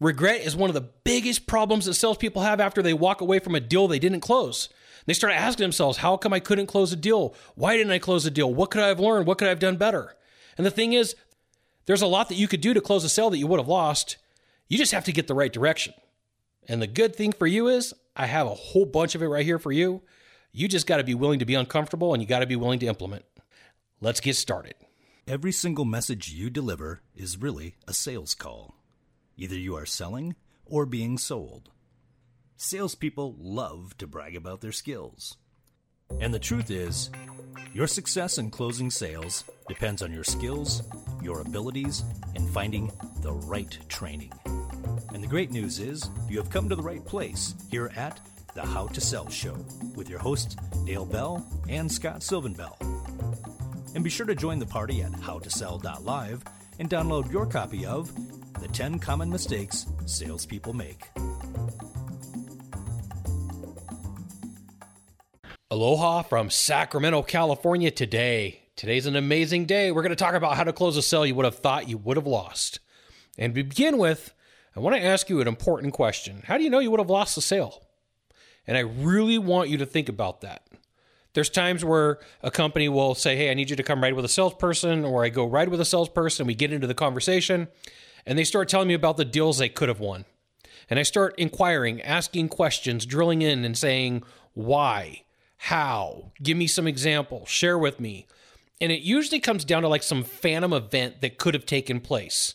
Regret is one of the biggest problems that salespeople have after they walk away from a deal they didn't close. They start asking themselves, how come I couldn't close a deal? Why didn't I close a deal? What could I have learned? What could I have done better? And the thing is, there's a lot that you could do to close a sale that you would have lost. You just have to get the right direction. And the good thing for you is, I have a whole bunch of it right here for you. You just got to be willing to be uncomfortable and you got to be willing to implement. Let's get started. Every single message you deliver is really a sales call. Either you are selling or being sold. Salespeople love to brag about their skills. And the truth is, your success in closing sales depends on your skills, your abilities, and finding the right training. And the great news is, you have come to the right place here at the How to Sell Show with your hosts, Dale Bell and Scott Sylvan Bell. And be sure to join the party at howtosell.live and download your copy of The 10 Common Mistakes Salespeople Make. Aloha from Sacramento, California today. Today's an amazing day. We're going to talk about how to close a sale you would have thought you would have lost. And to begin with, I want to ask you an important question. How do you know you would have lost the sale? And I really want you to think about that. There's times where a company will say, Hey, I need you to come ride with a salesperson, or I go ride with a salesperson. We get into the conversation, and they start telling me about the deals they could have won. And I start inquiring, asking questions, drilling in, and saying, Why? How? Give me some examples. Share with me. And it usually comes down to like some phantom event that could have taken place.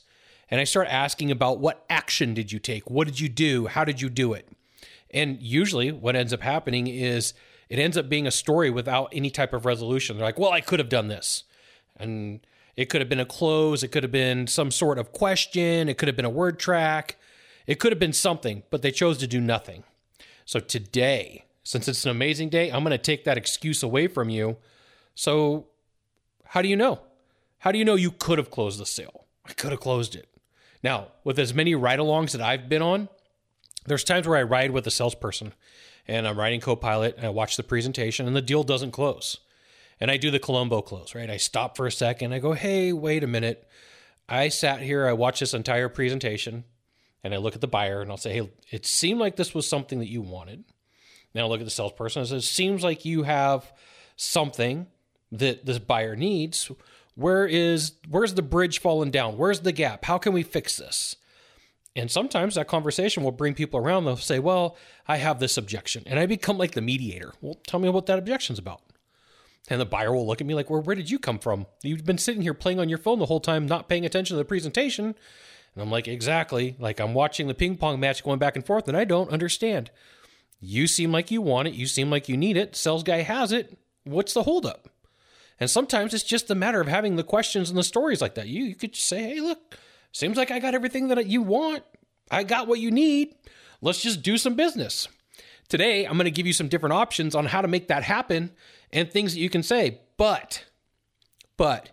And I start asking about what action did you take? What did you do? How did you do it? And usually what ends up happening is it ends up being a story without any type of resolution. They're like, well, I could have done this. And it could have been a close, it could have been some sort of question, it could have been a word track, it could have been something, but they chose to do nothing. So today, since it's an amazing day, I'm going to take that excuse away from you. So, how do you know? How do you know you could have closed the sale? I could have closed it. Now, with as many ride alongs that I've been on, there's times where I ride with a salesperson and I'm riding Copilot and I watch the presentation and the deal doesn't close. And I do the Columbo close, right? I stop for a second. I go, hey, wait a minute. I sat here, I watched this entire presentation and I look at the buyer and I'll say, hey, it seemed like this was something that you wanted. Now look at the salesperson and says, it seems like you have something that this buyer needs. Where is where's the bridge falling down? Where's the gap? How can we fix this? And sometimes that conversation will bring people around. They'll say, Well, I have this objection. And I become like the mediator. Well, tell me what that objection's about. And the buyer will look at me like, Well, where did you come from? You've been sitting here playing on your phone the whole time, not paying attention to the presentation. And I'm like, Exactly. Like I'm watching the ping pong match going back and forth, and I don't understand. You seem like you want it. You seem like you need it. Sales guy has it. What's the holdup? And sometimes it's just a matter of having the questions and the stories like that. You, you could just say, Hey, look, Seems like I got everything that you want. I got what you need. Let's just do some business. Today, I'm going to give you some different options on how to make that happen and things that you can say. But, but,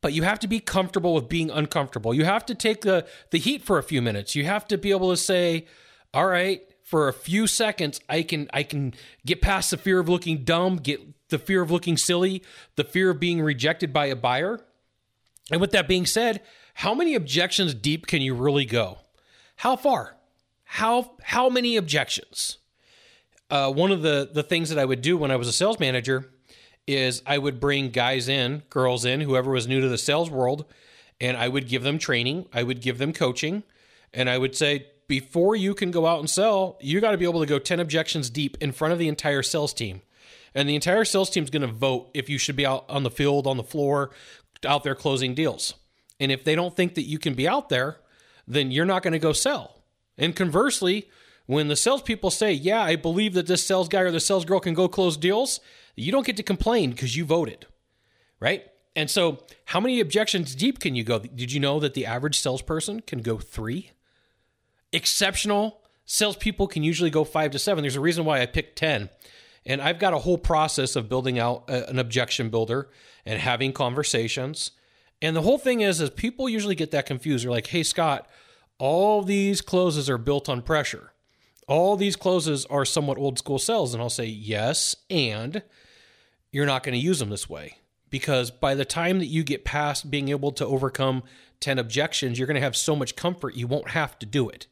but you have to be comfortable with being uncomfortable. You have to take the, the heat for a few minutes. You have to be able to say, all right, for a few seconds, I can I can get past the fear of looking dumb, get the fear of looking silly, the fear of being rejected by a buyer. And with that being said, how many objections deep can you really go? How far? How how many objections? Uh, one of the the things that I would do when I was a sales manager is I would bring guys in, girls in, whoever was new to the sales world, and I would give them training. I would give them coaching, and I would say before you can go out and sell, you got to be able to go ten objections deep in front of the entire sales team. And the entire sales team is going to vote if you should be out on the field, on the floor, out there closing deals. And if they don't think that you can be out there, then you're not going to go sell. And conversely, when the salespeople say, Yeah, I believe that this sales guy or the sales girl can go close deals, you don't get to complain because you voted, right? And so, how many objections deep can you go? Did you know that the average salesperson can go three? Exceptional salespeople can usually go five to seven. There's a reason why I picked 10. And I've got a whole process of building out an objection builder and having conversations and the whole thing is, is people usually get that confused. They're like, hey, Scott, all these closes are built on pressure. All these closes are somewhat old school sales. And I'll say, yes, and you're not going to use them this way. Because by the time that you get past being able to overcome 10 objections, you're going to have so much comfort you won't have to do it.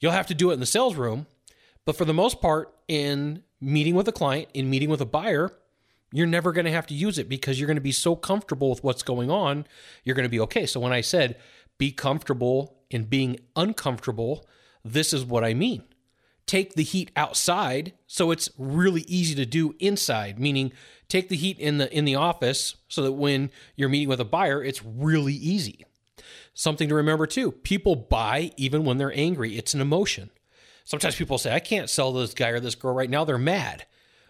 You'll have to do it in the sales room, but for the most part, in meeting with a client, in meeting with a buyer, you're never going to have to use it because you're going to be so comfortable with what's going on, you're going to be okay. So when I said be comfortable in being uncomfortable, this is what I mean. Take the heat outside so it's really easy to do inside, meaning take the heat in the in the office so that when you're meeting with a buyer, it's really easy. Something to remember too, people buy even when they're angry. It's an emotion. Sometimes people say, I can't sell this guy or this girl right now. They're mad.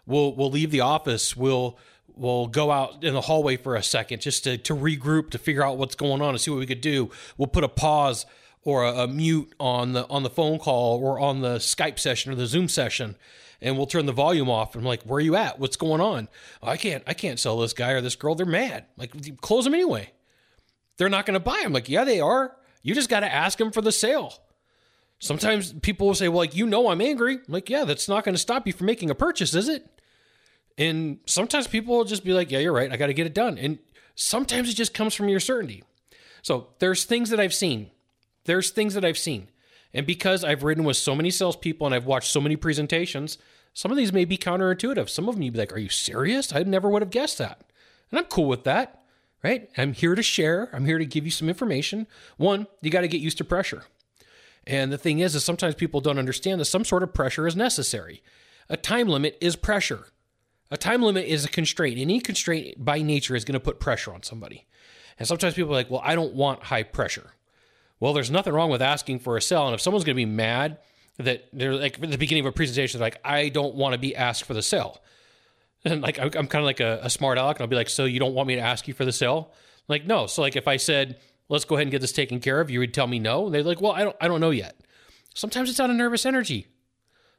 We'll we'll leave the office. We'll we'll go out in the hallway for a second just to, to regroup to figure out what's going on and see what we could do. We'll put a pause or a, a mute on the on the phone call or on the Skype session or the Zoom session and we'll turn the volume off. And I'm like, where are you at? What's going on? Oh, I can't, I can't sell this guy or this girl. They're mad. Like, close them anyway. They're not going to buy. I'm like, yeah, they are. You just got to ask them for the sale. Sometimes people will say, well, like, you know, I'm angry. I'm like, yeah, that's not going to stop you from making a purchase, is it? And sometimes people will just be like, yeah, you're right. I got to get it done. And sometimes it just comes from your certainty. So there's things that I've seen. There's things that I've seen. And because I've ridden with so many salespeople and I've watched so many presentations, some of these may be counterintuitive. Some of them you'd be like, Are you serious? I never would have guessed that. And I'm cool with that, right? I'm here to share, I'm here to give you some information. One, you got to get used to pressure. And the thing is, is sometimes people don't understand that some sort of pressure is necessary. A time limit is pressure. A time limit is a constraint. Any constraint by nature is going to put pressure on somebody. And sometimes people are like, well, I don't want high pressure. Well, there's nothing wrong with asking for a sell. And if someone's going to be mad that they're like at the beginning of a presentation, they're like, I don't want to be asked for the sell. And like, I'm, I'm kind of like a, a, smart aleck. And I'll be like, so you don't want me to ask you for the sell? Like, no. So like, if I said, let's go ahead and get this taken care of, you would tell me no. And they're like, well, I don't, I don't know yet. Sometimes it's out of nervous energy.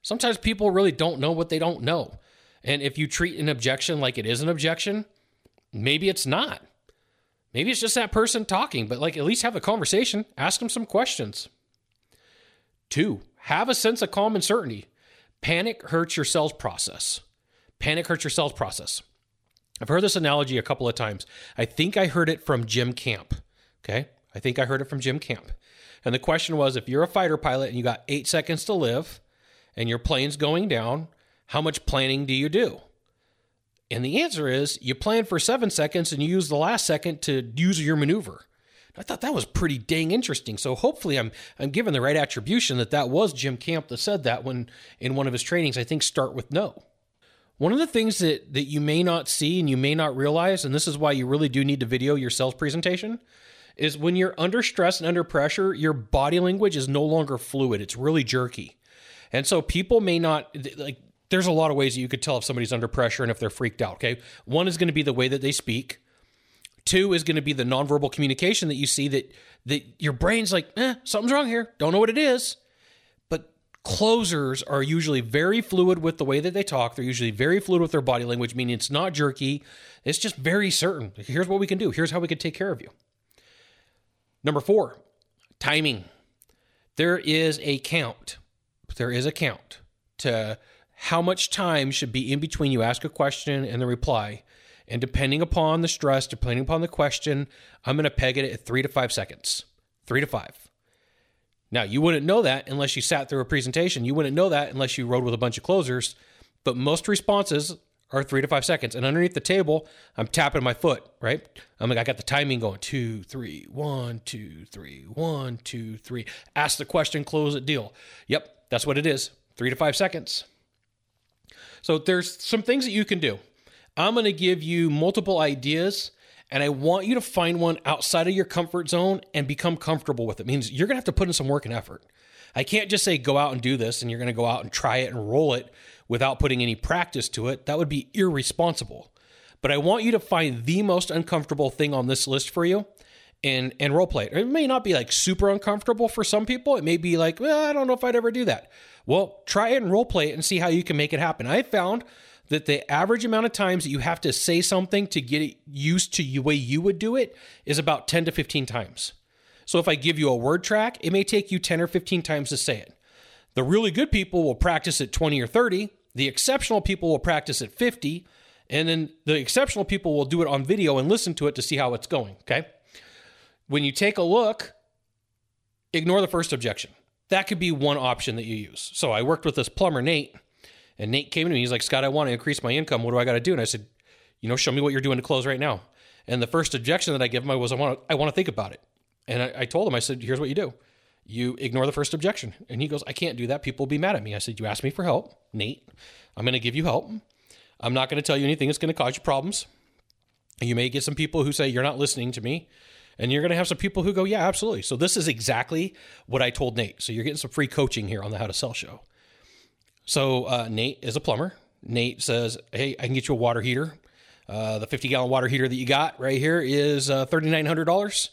Sometimes people really don't know what they don't know. And if you treat an objection like it is an objection, maybe it's not. Maybe it's just that person talking, but like at least have a conversation, ask them some questions. Two, have a sense of calm and certainty. Panic hurts your sales process. Panic hurts your sales process. I've heard this analogy a couple of times. I think I heard it from Jim Camp. Okay. I think I heard it from Jim Camp. And the question was if you're a fighter pilot and you got eight seconds to live and your plane's going down, how much planning do you do? And the answer is you plan for seven seconds and you use the last second to use your maneuver. I thought that was pretty dang interesting. So hopefully I'm I'm given the right attribution that that was Jim Camp that said that when in one of his trainings. I think start with no. One of the things that that you may not see and you may not realize, and this is why you really do need to video your sales presentation, is when you're under stress and under pressure, your body language is no longer fluid. It's really jerky. And so people may not like there's a lot of ways that you could tell if somebody's under pressure and if they're freaked out. Okay. One is going to be the way that they speak. Two is going to be the nonverbal communication that you see that that your brain's like, eh, something's wrong here. Don't know what it is. But closers are usually very fluid with the way that they talk. They're usually very fluid with their body language, meaning it's not jerky. It's just very certain. Here's what we can do. Here's how we can take care of you. Number four, timing. There is a count. There is a count to how much time should be in between you ask a question and the reply. And depending upon the stress, depending upon the question, I'm going to peg it at three to five seconds. Three to five. Now, you wouldn't know that unless you sat through a presentation. You wouldn't know that unless you rode with a bunch of closers. But most responses are three to five seconds. And underneath the table, I'm tapping my foot, right? I'm like, I got the timing going two, three, one, two, three, one, two, three. Ask the question, close it, deal. Yep, that's what it is. Three to five seconds. So there's some things that you can do. I'm going to give you multiple ideas and I want you to find one outside of your comfort zone and become comfortable with it. it means you're going to have to put in some work and effort. I can't just say go out and do this and you're going to go out and try it and roll it without putting any practice to it. That would be irresponsible. But I want you to find the most uncomfortable thing on this list for you and and role play it. It may not be like super uncomfortable for some people. It may be like, well, I don't know if I'd ever do that. Well, try it and role play it and see how you can make it happen. I found that the average amount of times that you have to say something to get it used to the way you would do it is about 10 to 15 times. So if I give you a word track, it may take you 10 or 15 times to say it. The really good people will practice at 20 or 30. The exceptional people will practice at 50. And then the exceptional people will do it on video and listen to it to see how it's going. Okay. when you take a look, ignore the first objection. That could be one option that you use. So I worked with this plumber, Nate, and Nate came to me. He's like, Scott, I want to increase my income. What do I got to do? And I said, you know, show me what you're doing to close right now. And the first objection that I give him was, I want to, I want to think about it. And I, I told him, I said, here's what you do. You ignore the first objection. And he goes, I can't do that. People will be mad at me. I said, you asked me for help, Nate. I'm going to give you help. I'm not going to tell you anything that's going to cause you problems. You may get some people who say, you're not listening to me. And you're going to have some people who go, yeah, absolutely. So this is exactly what I told Nate. So you're getting some free coaching here on the How to Sell show. So uh, Nate is a plumber. Nate says, hey, I can get you a water heater. Uh, the 50 gallon water heater that you got right here is uh, $3,900.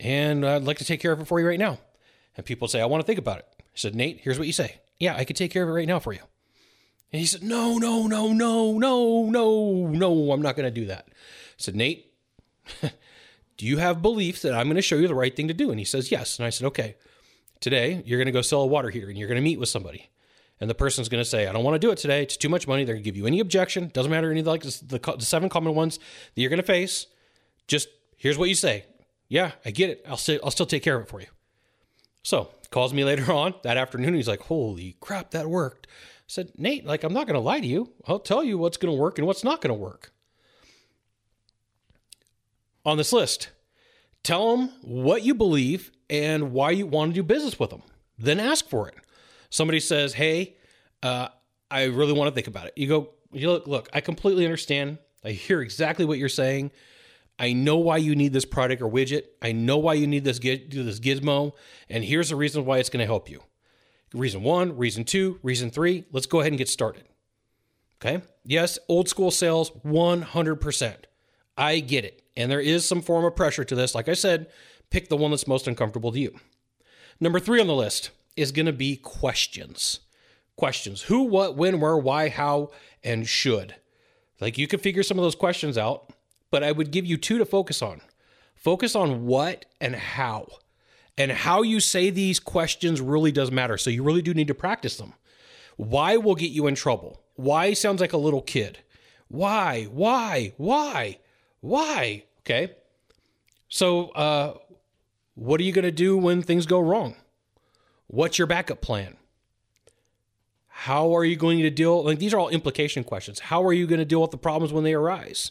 And I'd like to take care of it for you right now. And people say, I want to think about it. I said, Nate, here's what you say. Yeah, I could take care of it right now for you. And he said, No, no, no, no, no, no, no, I'm not going to do that. I said, Nate, do you have belief that I'm going to show you the right thing to do? And he says, Yes. And I said, Okay, today you're going to go sell a water heater and you're going to meet with somebody. And the person's going to say, I don't want to do it today. It's too much money. They're going to give you any objection. Doesn't matter any like the, the seven common ones that you're going to face. Just here's what you say. Yeah, I get it. I'll, I'll still take care of it for you. So calls me later on that afternoon. He's like, Holy crap, that worked. I said, Nate, like, I'm not going to lie to you. I'll tell you what's going to work and what's not going to work. On this list, tell them what you believe and why you want to do business with them. Then ask for it. Somebody says, Hey, uh, I really want to think about it. You go, you look, look, I completely understand. I hear exactly what you're saying. I know why you need this product or widget. I know why you need this this gizmo, and here's the reason why it's going to help you. Reason one, reason two, reason three. Let's go ahead and get started. Okay. Yes, old school sales, 100%. I get it. And there is some form of pressure to this. Like I said, pick the one that's most uncomfortable to you. Number three on the list is going to be questions. Questions who, what, when, where, why, how, and should. Like you could figure some of those questions out, but I would give you two to focus on. Focus on what and how. And how you say these questions really does matter. So you really do need to practice them. Why will get you in trouble? Why sounds like a little kid. Why? Why? Why? Why? Okay. So, uh, what are you going to do when things go wrong? What's your backup plan? How are you going to deal? Like these are all implication questions. How are you going to deal with the problems when they arise?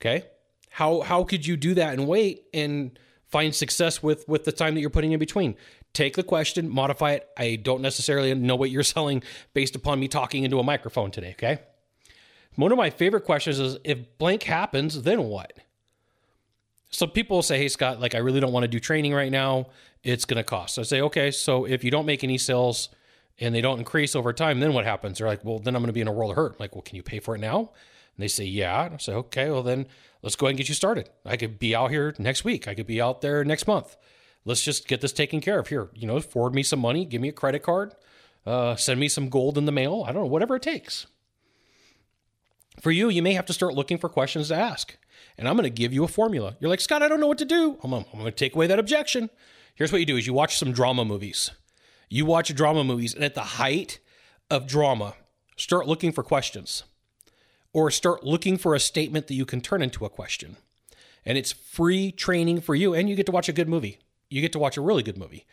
Okay. How how could you do that and wait and find success with with the time that you're putting in between? Take the question, modify it. I don't necessarily know what you're selling based upon me talking into a microphone today. Okay. One of my favorite questions is if blank happens, then what? So people say, "Hey Scott, like I really don't want to do training right now. It's going to cost." So I say, "Okay, so if you don't make any sales and they don't increase over time, then what happens?" They're like, "Well, then I'm going to be in a world of hurt." I'm like, "Well, can you pay for it now?" And they say, "Yeah." I say, "Okay, well then let's go ahead and get you started. I could be out here next week. I could be out there next month. Let's just get this taken care of. Here, you know, forward me some money, give me a credit card, uh, send me some gold in the mail. I don't know, whatever it takes." For you, you may have to start looking for questions to ask. And I'm going to give you a formula. You're like, Scott, I don't know what to do. I'm, I'm going to take away that objection. Here's what you do is you watch some drama movies. You watch drama movies, and at the height of drama, start looking for questions or start looking for a statement that you can turn into a question. And it's free training for you, and you get to watch a good movie. You get to watch a really good movie.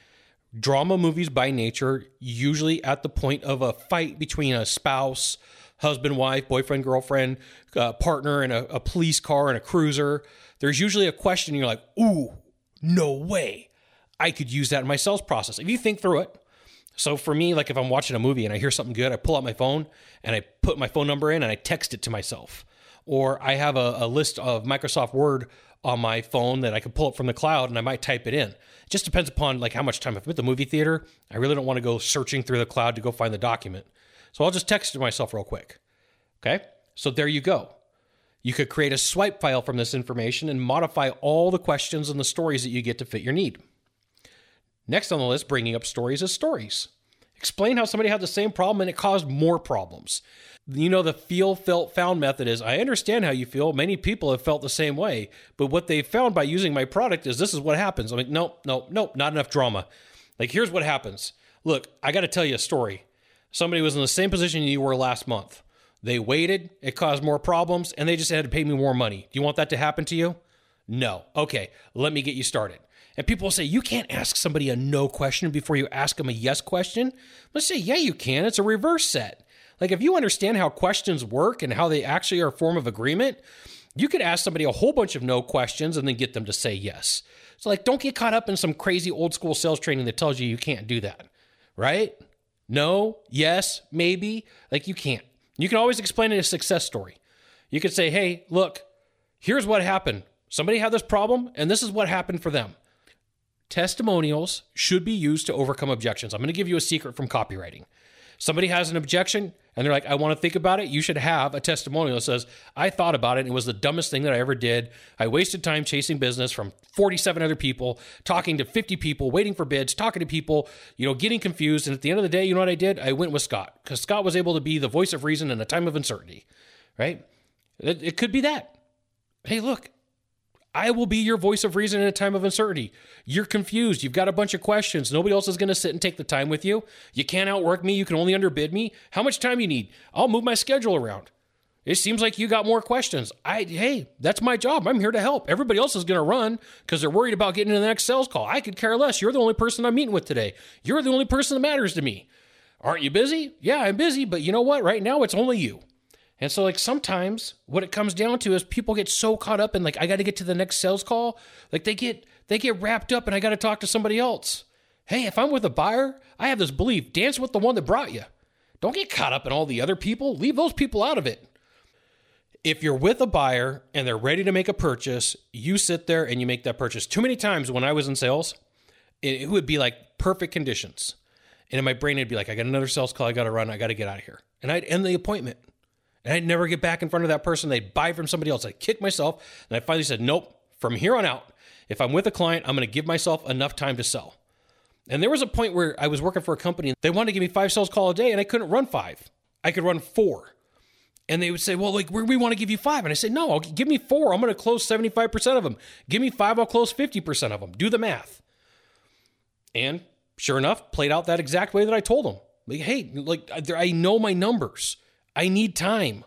Drama movies, by nature, usually at the point of a fight between a spouse, husband, wife, boyfriend, girlfriend, uh, partner in a, a police car and a cruiser, there's usually a question you're like, ooh, no way. I could use that in my sales process. If you think through it, so for me, like if I'm watching a movie and I hear something good, I pull out my phone and I put my phone number in and I text it to myself. Or I have a, a list of Microsoft Word on my phone that I can pull up from the cloud and I might type it in. It just depends upon like how much time. If I'm at the movie theater, I really don't want to go searching through the cloud to go find the document. So I'll just text it myself real quick. Okay. So there you go. You could create a swipe file from this information and modify all the questions and the stories that you get to fit your need. Next on the list, bringing up stories as stories. Explain how somebody had the same problem and it caused more problems. You know, the feel, felt, found method is I understand how you feel. Many people have felt the same way, but what they found by using my product is this is what happens. I'm like, nope, nope, nope, not enough drama. Like, here's what happens. Look, I got to tell you a story. Somebody was in the same position you were last month. They waited, it caused more problems, and they just had to pay me more money. Do you want that to happen to you? No. Okay, let me get you started. And people will say, you can't ask somebody a no question before you ask them a yes question. Let's say, yeah, you can. It's a reverse set. Like if you understand how questions work and how they actually are a form of agreement, you could ask somebody a whole bunch of no questions and then get them to say yes. So like don't get caught up in some crazy old school sales training that tells you you can't do that. Right? No, yes, maybe. Like you can't. You can always explain it as a success story. You could say, "Hey, look, here's what happened. Somebody had this problem and this is what happened for them." Testimonials should be used to overcome objections. I'm going to give you a secret from copywriting. Somebody has an objection and they're like, I want to think about it. You should have a testimonial that says, I thought about it and it was the dumbest thing that I ever did. I wasted time chasing business from 47 other people, talking to 50 people, waiting for bids, talking to people, you know, getting confused. And at the end of the day, you know what I did? I went with Scott because Scott was able to be the voice of reason in a time of uncertainty, right? It, it could be that. Hey, look, I will be your voice of reason in a time of uncertainty. You're confused. You've got a bunch of questions. Nobody else is going to sit and take the time with you. You can't outwork me. You can only underbid me. How much time you need? I'll move my schedule around. It seems like you got more questions. I hey, that's my job. I'm here to help. Everybody else is going to run because they're worried about getting to the next sales call. I could care less. You're the only person I'm meeting with today. You're the only person that matters to me. Aren't you busy? Yeah, I'm busy, but you know what? Right now it's only you. And so, like, sometimes what it comes down to is people get so caught up in, like, I got to get to the next sales call. Like, they get, they get wrapped up and I got to talk to somebody else. Hey, if I'm with a buyer, I have this belief dance with the one that brought you. Don't get caught up in all the other people. Leave those people out of it. If you're with a buyer and they're ready to make a purchase, you sit there and you make that purchase. Too many times when I was in sales, it would be like perfect conditions. And in my brain, it'd be like, I got another sales call. I got to run. I got to get out of here. And I'd end the appointment. And I'd never get back in front of that person. They'd buy from somebody else. I'd kick myself. And I finally said, nope, from here on out, if I'm with a client, I'm going to give myself enough time to sell. And there was a point where I was working for a company. They wanted to give me five sales call a day, and I couldn't run five. I could run four. And they would say, well, like, we want to give you five. And I said, no, I'll, give me four. I'm going to close 75% of them. Give me five, I'll close 50% of them. Do the math. And sure enough, played out that exact way that I told them. Like, hey, like, I know my numbers. I need time.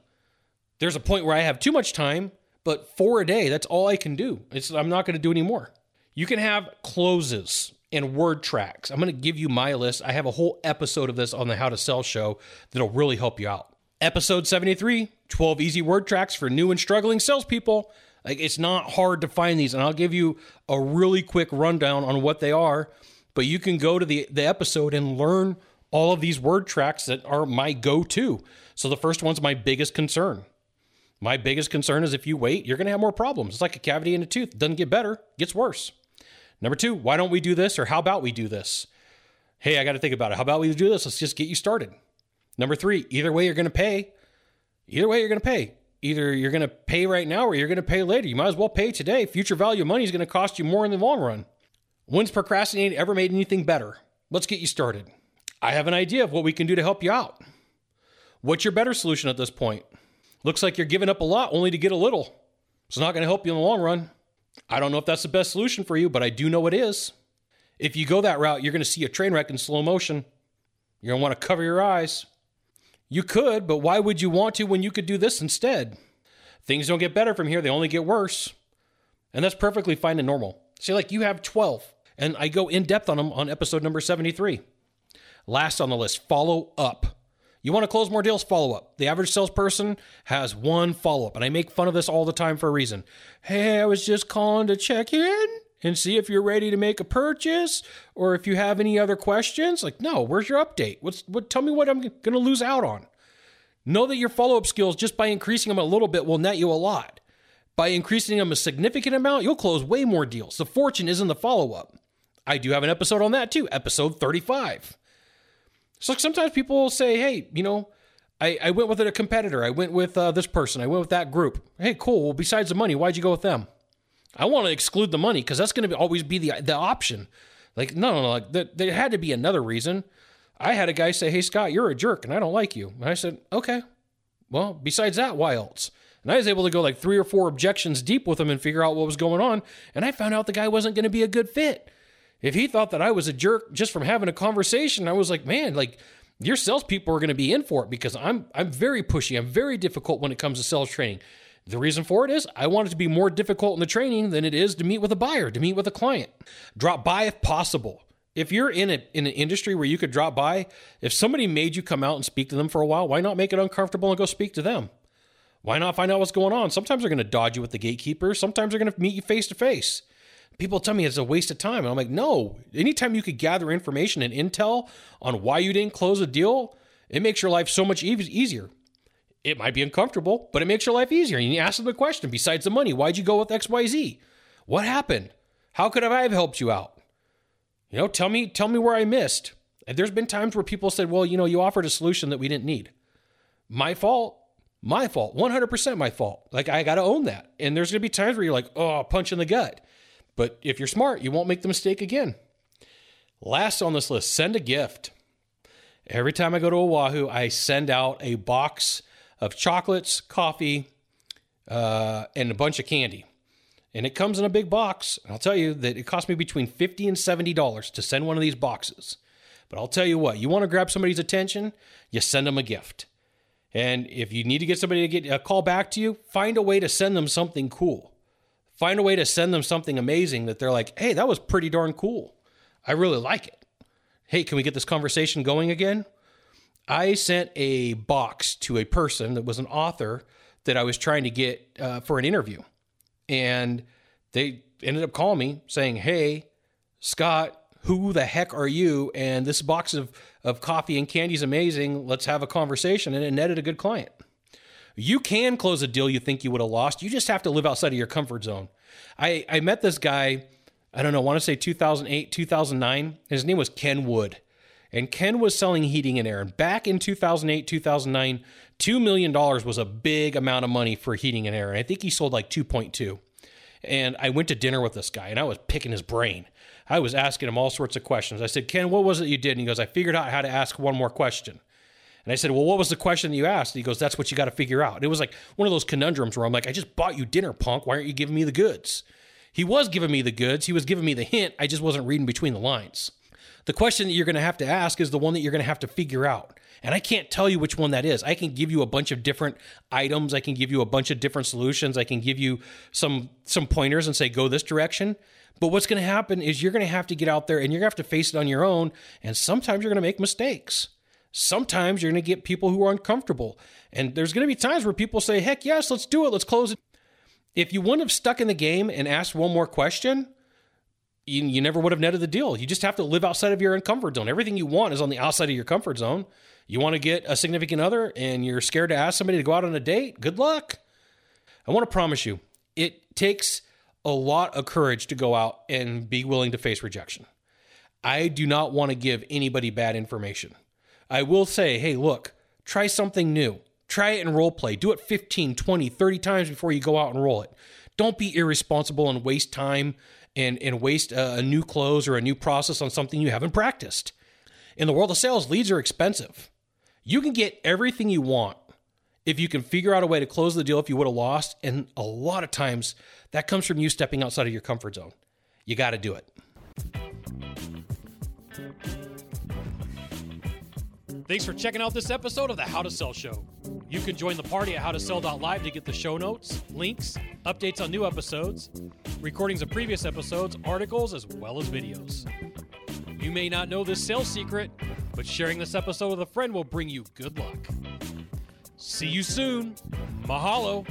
There's a point where I have too much time, but four a day, that's all I can do. It's, I'm not going to do any more. You can have closes and word tracks. I'm going to give you my list. I have a whole episode of this on the How to Sell show that'll really help you out. Episode 73 12 easy word tracks for new and struggling salespeople. Like, it's not hard to find these, and I'll give you a really quick rundown on what they are. But you can go to the, the episode and learn all of these word tracks that are my go to. So the first one's my biggest concern. My biggest concern is if you wait, you're going to have more problems. It's like a cavity in a tooth. It doesn't get better, gets worse. Number two, why don't we do this? Or how about we do this? Hey, I got to think about it. How about we do this? Let's just get you started. Number three, either way, you're going to pay. Either way, you're going to pay. Either you're going to pay right now or you're going to pay later. You might as well pay today. Future value of money is going to cost you more in the long run. When's procrastinating ever made anything better? Let's get you started. I have an idea of what we can do to help you out. What's your better solution at this point? Looks like you're giving up a lot only to get a little. It's not going to help you in the long run. I don't know if that's the best solution for you, but I do know it is. If you go that route, you're going to see a train wreck in slow motion. You're going to want to cover your eyes. You could, but why would you want to when you could do this instead? Things don't get better from here, they only get worse. And that's perfectly fine and normal. Say, like, you have 12, and I go in depth on them on episode number 73. Last on the list, follow up. You want to close more deals? Follow up. The average salesperson has one follow up, and I make fun of this all the time for a reason. Hey, I was just calling to check in and see if you're ready to make a purchase or if you have any other questions. Like, no, where's your update? What's what? Tell me what I'm going to lose out on. Know that your follow up skills, just by increasing them a little bit, will net you a lot. By increasing them a significant amount, you'll close way more deals. The fortune is in the follow up. I do have an episode on that too, episode 35. So sometimes people say, hey, you know, I, I went with a competitor. I went with uh, this person. I went with that group. Hey, cool. Well, besides the money, why'd you go with them? I want to exclude the money because that's going to always be the the option. Like, no, no, no. Like, there, there had to be another reason. I had a guy say, hey, Scott, you're a jerk and I don't like you. And I said, okay. Well, besides that, why else? And I was able to go like three or four objections deep with him and figure out what was going on. And I found out the guy wasn't going to be a good fit. If he thought that I was a jerk just from having a conversation, I was like, man, like your salespeople are going to be in for it because I'm I'm very pushy. I'm very difficult when it comes to sales training. The reason for it is I want it to be more difficult in the training than it is to meet with a buyer, to meet with a client. Drop by if possible. If you're in a in an industry where you could drop by, if somebody made you come out and speak to them for a while, why not make it uncomfortable and go speak to them? Why not find out what's going on? Sometimes they're going to dodge you with the gatekeeper. Sometimes they're going to meet you face to face. People tell me it's a waste of time. And I'm like, no. Anytime you could gather information and intel on why you didn't close a deal, it makes your life so much e- easier. It might be uncomfortable, but it makes your life easier. And you ask them the question besides the money, why'd you go with XYZ? What happened? How could I have helped you out? You know, tell me, tell me where I missed. And there's been times where people said, well, you know, you offered a solution that we didn't need. My fault. My fault. 100% my fault. Like, I got to own that. And there's going to be times where you're like, oh, punch in the gut. But if you're smart, you won't make the mistake again. Last on this list, send a gift. Every time I go to Oahu, I send out a box of chocolates, coffee, uh, and a bunch of candy. And it comes in a big box. I'll tell you that it cost me between 50 and $70 to send one of these boxes. But I'll tell you what, you want to grab somebody's attention, you send them a gift. And if you need to get somebody to get a call back to you, find a way to send them something cool. Find a way to send them something amazing that they're like, hey, that was pretty darn cool. I really like it. Hey, can we get this conversation going again? I sent a box to a person that was an author that I was trying to get uh, for an interview. And they ended up calling me saying, Hey, Scott, who the heck are you? And this box of, of coffee and candy is amazing. Let's have a conversation. And it netted a good client. You can close a deal you think you would have lost. You just have to live outside of your comfort zone. I, I met this guy, I don't know, I want to say 2008, 2009. His name was Ken Wood. And Ken was selling heating and air. And back in 2008, 2009, $2 million was a big amount of money for heating and air. And I think he sold like 2.2. And I went to dinner with this guy and I was picking his brain. I was asking him all sorts of questions. I said, Ken, what was it you did? And he goes, I figured out how to ask one more question. And I said, Well, what was the question that you asked? And he goes, That's what you got to figure out. And it was like one of those conundrums where I'm like, I just bought you dinner, punk. Why aren't you giving me the goods? He was giving me the goods. He was giving me the hint. I just wasn't reading between the lines. The question that you're going to have to ask is the one that you're going to have to figure out. And I can't tell you which one that is. I can give you a bunch of different items. I can give you a bunch of different solutions. I can give you some some pointers and say go this direction. But what's going to happen is you're going to have to get out there and you're going to have to face it on your own. And sometimes you're going to make mistakes. Sometimes you're going to get people who are uncomfortable. And there's going to be times where people say, heck yes, let's do it. Let's close it. If you wouldn't have stuck in the game and asked one more question, you, you never would have netted the deal. You just have to live outside of your comfort zone. Everything you want is on the outside of your comfort zone. You want to get a significant other and you're scared to ask somebody to go out on a date? Good luck. I want to promise you, it takes a lot of courage to go out and be willing to face rejection. I do not want to give anybody bad information. I will say, hey, look, try something new. Try it in role play. Do it 15, 20, 30 times before you go out and roll it. Don't be irresponsible and waste time and, and waste a, a new close or a new process on something you haven't practiced. In the world of sales, leads are expensive. You can get everything you want if you can figure out a way to close the deal if you would have lost. And a lot of times that comes from you stepping outside of your comfort zone. You got to do it. Thanks for checking out this episode of the How to Sell Show. You can join the party at howtosell.live to get the show notes, links, updates on new episodes, recordings of previous episodes, articles, as well as videos. You may not know this sales secret, but sharing this episode with a friend will bring you good luck. See you soon. Mahalo.